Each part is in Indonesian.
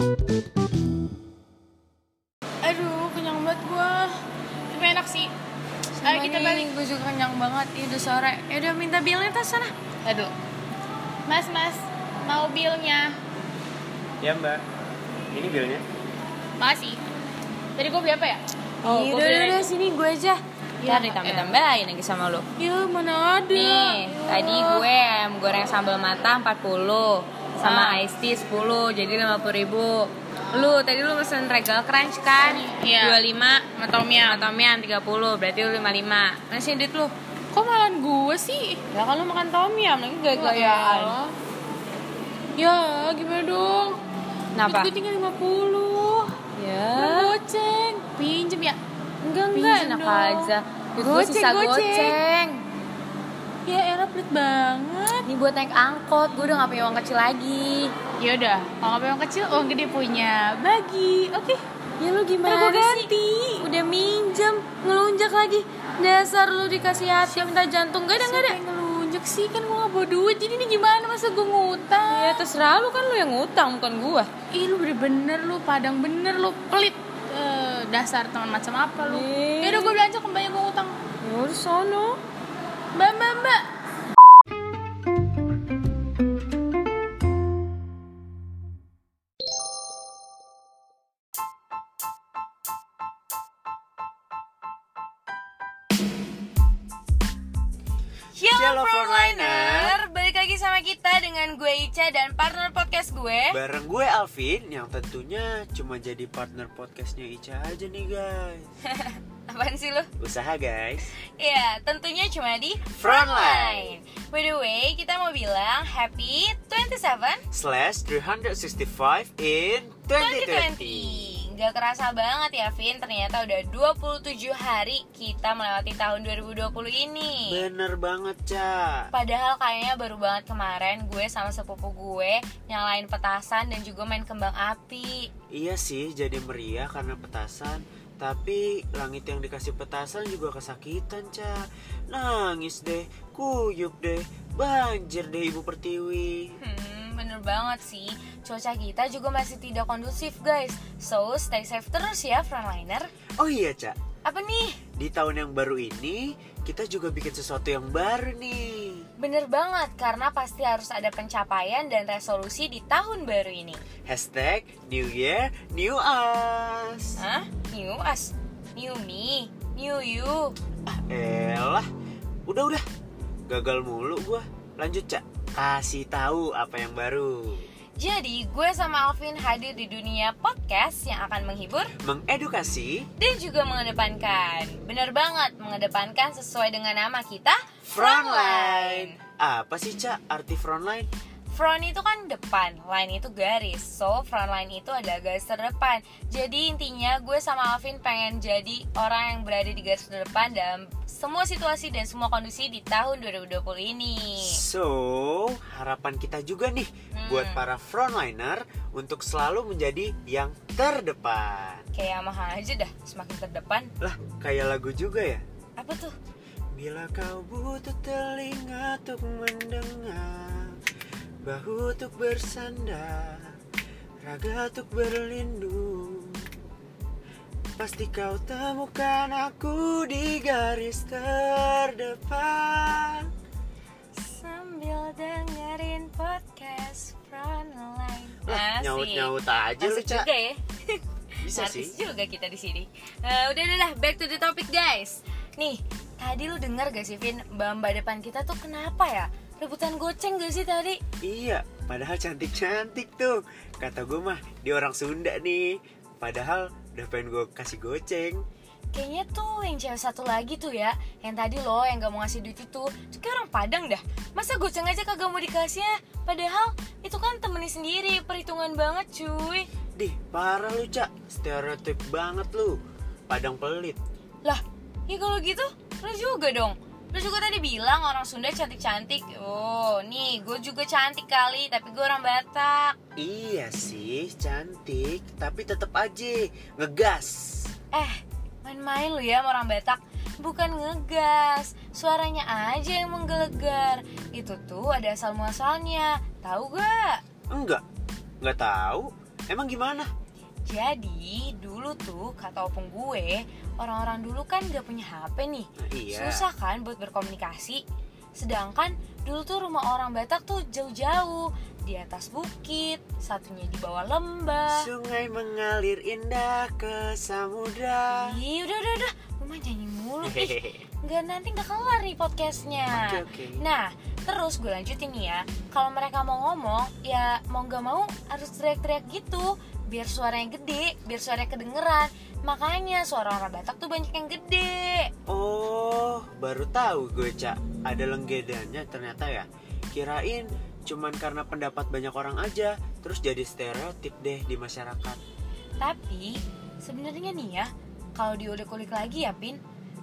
Aduh, kenyang banget gua. Tapi enak sih. Ayo kita balik. Gue juga kenyang banget, ini udah sore. Ya udah minta bilnya tas sana. Aduh. Mas, mas, mau bilnya? Ya mbak, ini bilnya. Makasih. Tadi gua beli apa ya? Oh, gua udah, udah, sini gue aja. Ya, Ntar ditambah-tambahin lagi sama lo. Ya, mana ada. Nih, tadi gue ayam goreng sambal mata 40 sama Ah. iced tea 10 jadi 50 ribu. Lu tadi lu pesen regal crunch kan? Iya. 25 Sama tom yum. sama tom yum 30 berarti lu 55. Mana sih duit lu? Kok malah gua sih? Ya kan lu makan tom yum lagi gaya-gayaan. Ya. Ya, gimana dong? Kenapa? Duit gue tinggal 50. Ya. Goceng. Pinjem ya? Enggak enggak Pinjem aja. Duit gue sisa goceng. goceng. Ya, era pelit banget. Ini buat naik angkot, gue udah gak punya uang kecil lagi. Ya udah, kalau nggak yang kecil, uang gede punya. Bagi, oke? Ya lu gimana Ntar gua sih? Udah minjem, ngelunjak lagi. Dasar lu dikasih hati minta jantung gak ada gak ada. Ngelunjuk sih kan gue gak bawa duit jadi ini gimana masa gue ngutang Ya terserah lu kan lu yang ngutang bukan gua. ih lu bener-bener lu padang bener lu pelit Eh, dasar teman macam apa lu Ih. ya udah gue belanja kembali gue ngutang Ya udah sono. Mbak mbak mbak dengan gue Ica dan partner podcast gue. Bareng gue Alvin yang tentunya cuma jadi partner podcastnya Ica aja nih guys. Apaan sih lu? Usaha guys. Iya, tentunya cuma di Frontline. By the way, kita mau bilang happy 27 Slash 365 in 2020. 2020 Gak kerasa banget ya Vin Ternyata udah 27 hari kita melewati tahun 2020 ini Bener banget Ca. Padahal kayaknya baru banget kemarin gue sama sepupu gue nyalain petasan dan juga main kembang api Iya sih jadi meriah karena petasan. Tapi langit yang dikasih petasan juga kesakitan Ca. Nangis deh, kuyup deh, banjir deh Ibu Pertiwi. Hmm, bener banget sih Cuaca kita juga masih tidak kondusif guys So, stay safe terus ya frontliner Oh iya Ca, Apa nih? di tahun yang baru ini kita juga bikin sesuatu yang baru nih. Bener banget, karena pasti harus ada pencapaian dan resolusi di tahun baru ini Hashtag New Year, New Us. Hah? New us? New me? New you? Ah, elah. Udah udah. Gagal mulu gua. Lanjut, Cak. Kasih tahu apa yang baru. Jadi, gue sama Alvin hadir di dunia podcast yang akan menghibur Mengedukasi dan juga mengedepankan. Bener banget, mengedepankan sesuai dengan nama kita, Frontline. Apa sih, Cak, arti frontline? Front itu kan depan, line itu garis. So, frontline itu adalah garis terdepan. Jadi intinya gue sama Alvin pengen jadi orang yang berada di garis terdepan dalam semua situasi dan semua kondisi di tahun 2020 ini. So, harapan kita juga nih Hmm. buat para frontliner untuk selalu menjadi yang terdepan. Kayak Yamaha aja dah, semakin terdepan. Lah, kayak lagu juga ya? Apa tuh? Bila kau butuh telinga untuk mendengar Bahu untuk bersandar Raga untuk berlindung Pasti kau temukan aku di garis terdepan Sambil dengerin podcast Frontline. Lah, Asik. nyaut-nyaut aja lu, Cak. juga ya. Bisa Artis sih juga kita di sini. Eh, udah udah udah, back to the topic guys. Nih, tadi lu denger gak sih Vin, mbak-mbak depan kita tuh kenapa ya? Rebutan goceng gak sih tadi? Iya, padahal cantik-cantik tuh. Kata gue mah, dia orang Sunda nih. Padahal udah pengen gue kasih goceng. Kayaknya tuh yang cewek satu lagi tuh ya. Yang tadi loh yang gak mau ngasih duit itu. Itu kayak orang Padang dah. Masa goceng aja kagak mau dikasihnya Padahal itu kan temennya sendiri. Perhitungan banget cuy. Dih, parah lu, Cak. Stereotip banget lu. Padang pelit. Lah, ya kalau gitu Lu juga dong Lu juga tadi bilang orang Sunda cantik-cantik Oh, nih gue juga cantik kali Tapi gue orang Batak Iya sih, cantik, tapi tetap aja ngegas. Eh, main-main lu ya sama orang Batak Bukan ngegas Suaranya aja yang menggelegar Itu tuh ada asal muasalnya Tahu gak? Enggak, enggak tahu. Emang gimana? Jadi dulu tuh kata opung gue Orang-orang dulu kan gak punya HP nih Nah, iya. Susah kan buat berkomunikasi Sedangkan dulu tuh rumah orang Batak tuh jauh-jauh Di atas bukit, satunya di bawah lembah Sungai mengalir indah ke samudra. Ih udah udah udah Mama nyanyi mulu ih. Nggak nanti nggak kelar nih podcastnya Oke, oke. Nah terus gue lanjutin nih ya Kalau mereka mau ngomong ya mau nggak mau harus teriak-teriak gitu Biar suaranya gede, biar suaranya kedengeran Makanya suara orang Batak tuh banyak yang gede Oh, baru tahu gue, Cak. Ada lenggedannya ternyata ya. Kirain cuman karena pendapat banyak orang aja, terus jadi stereotip deh di masyarakat. Tapi sebenarnya nih ya Kalau diulik-ulik lagi ya Pin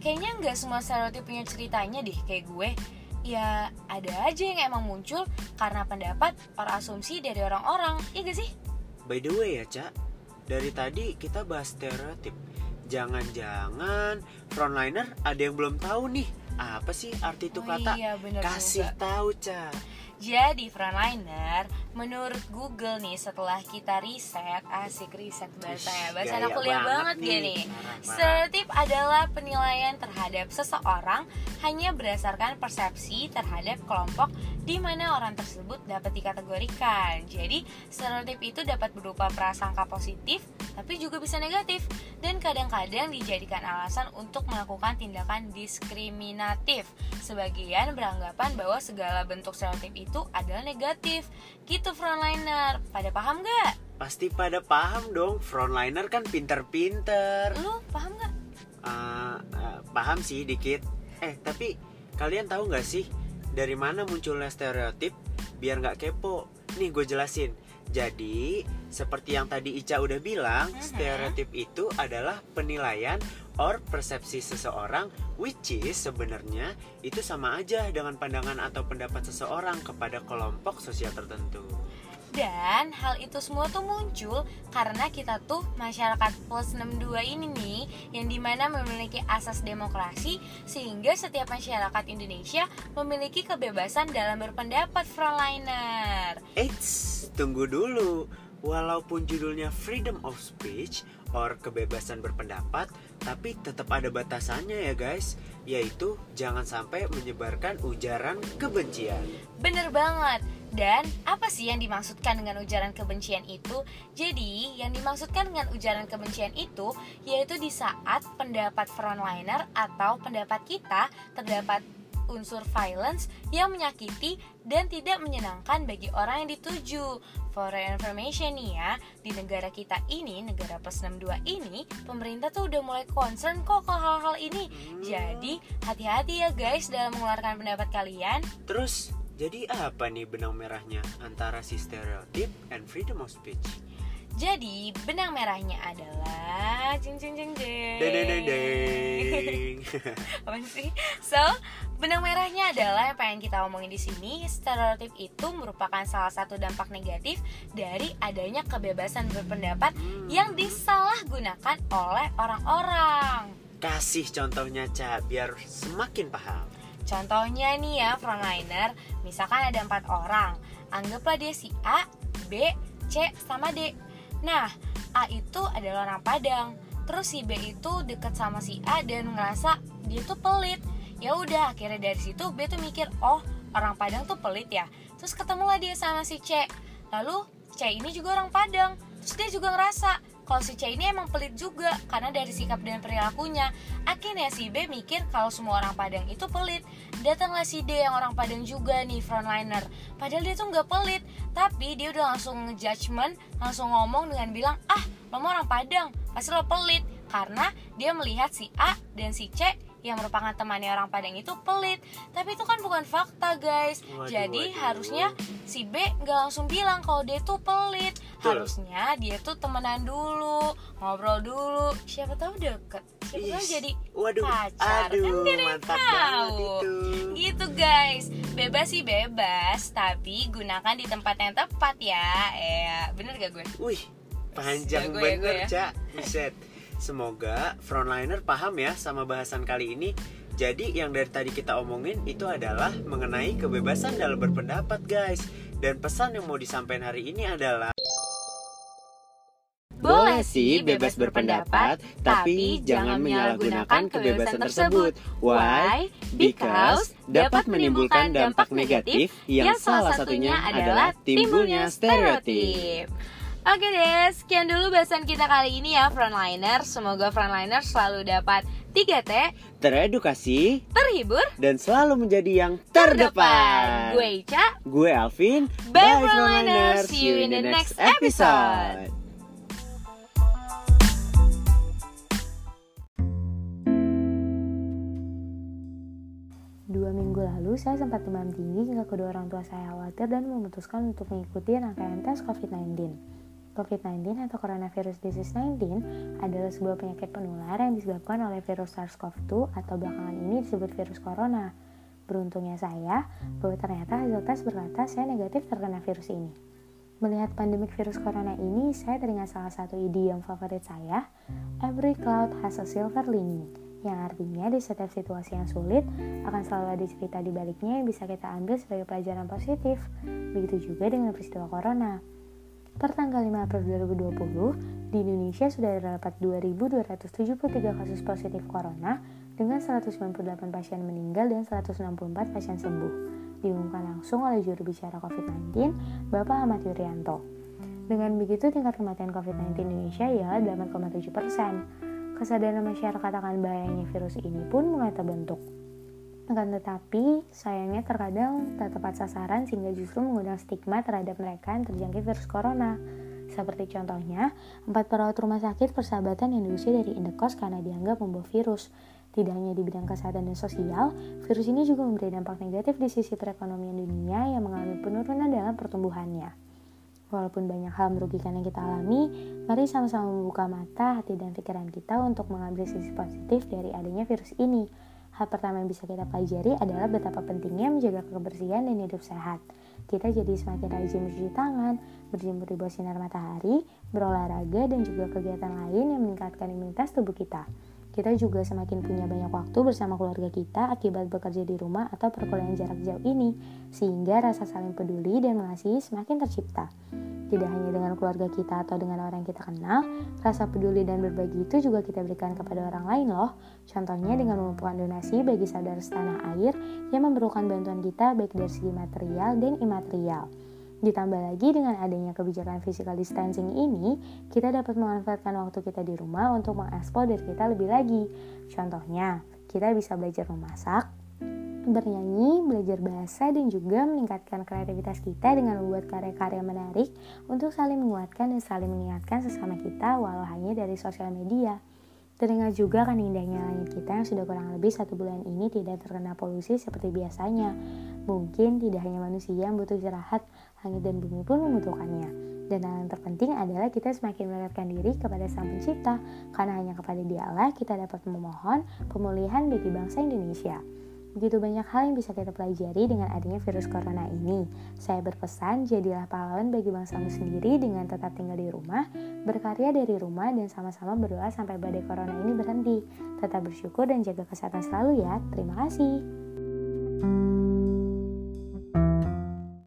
Kayaknya nggak semua stereotip punya ceritanya deh kayak gue Ya ada aja yang emang muncul karena pendapat or asumsi dari orang-orang Iya gak sih? By the way ya, Cak. Dari tadi kita bahas stereotip. Jangan-jangan frontliner ada yang belum tahu nih. Apa sih arti itu Oh kata? iya, bener Kasih juga. tahu, Cak. Jadi frontliner, menurut Google nih setelah kita riset, asik riset bahasa ya, bahasa anak kuliah banget banget nih. gini. Stereotip adalah penilaian terhadap seseorang hanya berdasarkan persepsi terhadap kelompok di mana orang tersebut dapat dikategorikan. Jadi, stereotip itu dapat berupa prasangka positif, tapi juga bisa negatif dan kadang-kadang dijadikan alasan untuk melakukan tindakan diskriminatif. Sebagian beranggapan bahwa segala bentuk stereotip itu adalah negatif. Gitu frontliner. Pada paham gak? Pasti pada paham dong, frontliner kan pinter-pinter. Lu paham gak? Eh, eh, paham sih dikit. Eh, tapi kalian tahu nggak sih dari mana munculnya stereotip? Biar nggak kepo. Nih gue jelasin. Jadi, seperti yang tadi Ica udah bilang, Mhm. stereotip itu adalah penilaian or persepsi seseorang which is sebenarnya itu sama aja dengan pandangan atau pendapat seseorang kepada kelompok sosial tertentu. Dan hal itu semua tuh muncul karena kita tuh masyarakat plus 62 ini nih yang di mana memiliki asas demokrasi sehingga setiap masyarakat Indonesia memiliki kebebasan dalam berpendapat frontliner. Eits, tunggu dulu. Walaupun judulnya freedom of speech or kebebasan berpendapat, tapi tetap ada batasannya ya guys, yaitu jangan sampai menyebarkan ujaran kebencian. Bener banget. Dan apa sih yang dimaksudkan dengan ujaran kebencian itu? Jadi, yang dimaksudkan dengan ujaran kebencian itu yaitu di saat pendapat frontliner atau pendapat kita terdapat unsur violence yang menyakiti dan tidak menyenangkan bagi orang yang dituju. For your information nih ya, di negara kita ini, negara plus 62 ini, pemerintah tuh udah mulai concern kok ke hal-hal ini. Jadi, hati-hati ya guys dalam mengeluarkan pendapat kalian. Terus, jadi apa nih benang merahnya antara si stereotip and freedom of speech? Jadi benang merahnya adalah jeng jeng jeng jeng. Deng deng deng deng. Apa sih? So, benang merahnya adalah yang pengen kita omongin di sini, stereotip itu merupakan salah satu dampak negatif dari adanya kebebasan berpendapat yang disalahgunakan oleh orang-orang. Kasih contohnya, Ca, biar semakin paham. Contohnya nih ya frontliner, misalkan ada empat orang, anggaplah dia si A, B, C, sama D. Nah, A itu adalah orang Padang, terus si B itu deket sama si A dan ngerasa dia tuh pelit. Ya udah, akhirnya dari situ B tuh mikir, oh orang Padang tuh pelit ya. Terus ketemulah dia sama si C. Lalu C ini juga orang Padang, terus dia juga ngerasa kalau si C ini emang pelit juga karena dari sikap dan perilakunya. Akhirnya si B mikir kalau semua orang Padang itu pelit. Datanglah si D yang orang Padang juga nih frontliner. Padahal dia tuh nggak pelit, tapi dia udah langsung ngejudgement, langsung ngomong dengan bilang ah lo mah orang Padang, pasti lo pelit karena dia melihat si A dan si C yang merupakan temannya orang Padang itu pelit tapi itu kan bukan fakta guys Waduh, jadi waduh. harusnya si B nggak langsung bilang kalau dia tuh pelit Betul. harusnya dia tuh temenan dulu ngobrol dulu siapa tahu deket siapa tahu Ih, jadi waduh, pacar aduh, kan gak yang mantap tahu. banget itu. gitu guys bebas sih bebas tapi gunakan di tempat yang tepat ya ya bener gak gue Wih, panjang ya gue bener, ya. Cak. Buset. Semoga frontliner paham ya sama bahasan kali ini. Jadi yang dari tadi kita omongin itu adalah mengenai kebebasan dalam berpendapat, guys. Dan pesan yang mau disampaikan hari ini adalah sih bebas berpendapat, tapi jangan menyalahgunakan kebebasan tersebut. Why? Because dapat menimbulkan dampak negatif yang salah satunya adalah timbulnya stereotip. Oke deh, sekian dulu bahasan kita kali ini ya Frontliner Semoga Frontliner selalu dapat 3T Teredukasi, Terhibur dan selalu menjadi yang terdepan. Gue Ica Gue Alvin. Bye, Frontliners. See you in the next episode. Dua minggu lalu, saya sempat demam tinggi hingga kedua orang tua saya khawatir dan memutuskan untuk mengikuti rangkaian tes COVID-19. COVID-19 atau Coronavirus Disease 19 adalah sebuah penyakit penular yang disebabkan oleh virus SARS-CoV-2 atau belakangan ini disebut virus corona. Beruntungnya saya, bahwa ternyata hasil tes berkata saya negatif terkena virus ini. Melihat pandemik virus corona ini, saya teringat salah satu idiom favorit saya, Every cloud has a silver lining yang artinya di setiap situasi yang sulit akan selalu ada cerita di baliknya yang bisa kita ambil sebagai pelajaran positif. Begitu juga dengan peristiwa corona. Per tanggal 5 April 2020, di Indonesia sudah terdapat 2.273 kasus positif corona dengan 198 pasien meninggal dan 164 pasien sembuh. Diumumkan langsung oleh juru bicara COVID-19, Bapak Ahmad Yuryanto. Dengan begitu, tingkat kematian COVID-19 Indonesia ialah 8,7 persen kesadaran masyarakat akan bahayanya virus ini pun mulai terbentuk. Akan tetapi, sayangnya terkadang tak tepat sasaran sehingga justru mengundang stigma terhadap mereka yang terjangkit virus corona. Seperti contohnya, empat perawat rumah sakit persahabatan yang diusir dari Indekos karena dianggap membawa virus. Tidak hanya di bidang kesehatan dan sosial, virus ini juga memberi dampak negatif di sisi perekonomian dunia yang mengalami penurunan dalam pertumbuhannya. Walaupun banyak hal merugikan yang kita alami, mari sama-sama membuka mata, hati, dan pikiran kita untuk mengambil sisi positif dari adanya virus ini. Hal pertama yang bisa kita pelajari adalah betapa pentingnya menjaga kebersihan dan hidup sehat. Kita jadi semakin rajin mencuci tangan, berjemur di bawah sinar matahari, berolahraga, dan juga kegiatan lain yang meningkatkan imunitas tubuh kita. Kita juga semakin punya banyak waktu bersama keluarga kita akibat bekerja di rumah atau perkuliahan jarak jauh ini, sehingga rasa saling peduli dan mengasihi semakin tercipta. Tidak hanya dengan keluarga kita atau dengan orang yang kita kenal, rasa peduli dan berbagi itu juga kita berikan kepada orang lain loh. Contohnya dengan mengumpulkan donasi bagi saudara setanah air yang memerlukan bantuan kita baik dari segi material dan imaterial. Ditambah lagi dengan adanya kebijakan physical distancing ini, kita dapat memanfaatkan waktu kita di rumah untuk mengeksplor diri kita lebih lagi. Contohnya, kita bisa belajar memasak, bernyanyi, belajar bahasa, dan juga meningkatkan kreativitas kita dengan membuat karya-karya menarik untuk saling menguatkan dan saling mengingatkan sesama kita walau hanya dari sosial media. Teringat juga kan indahnya langit kita yang sudah kurang lebih satu bulan ini tidak terkena polusi seperti biasanya. Mungkin tidak hanya manusia yang butuh istirahat, langit dan bumi pun membutuhkannya. Dan hal yang terpenting adalah kita semakin mendekatkan diri kepada Sang Pencipta, karena hanya kepada Dialah kita dapat memohon pemulihan bagi bangsa Indonesia. Begitu banyak hal yang bisa kita pelajari dengan adanya virus corona ini. Saya berpesan, jadilah pahlawan bagi bangsamu sendiri dengan tetap tinggal di rumah, berkarya dari rumah, dan sama-sama berdoa sampai badai corona ini berhenti. Tetap bersyukur dan jaga kesehatan selalu ya. Terima kasih.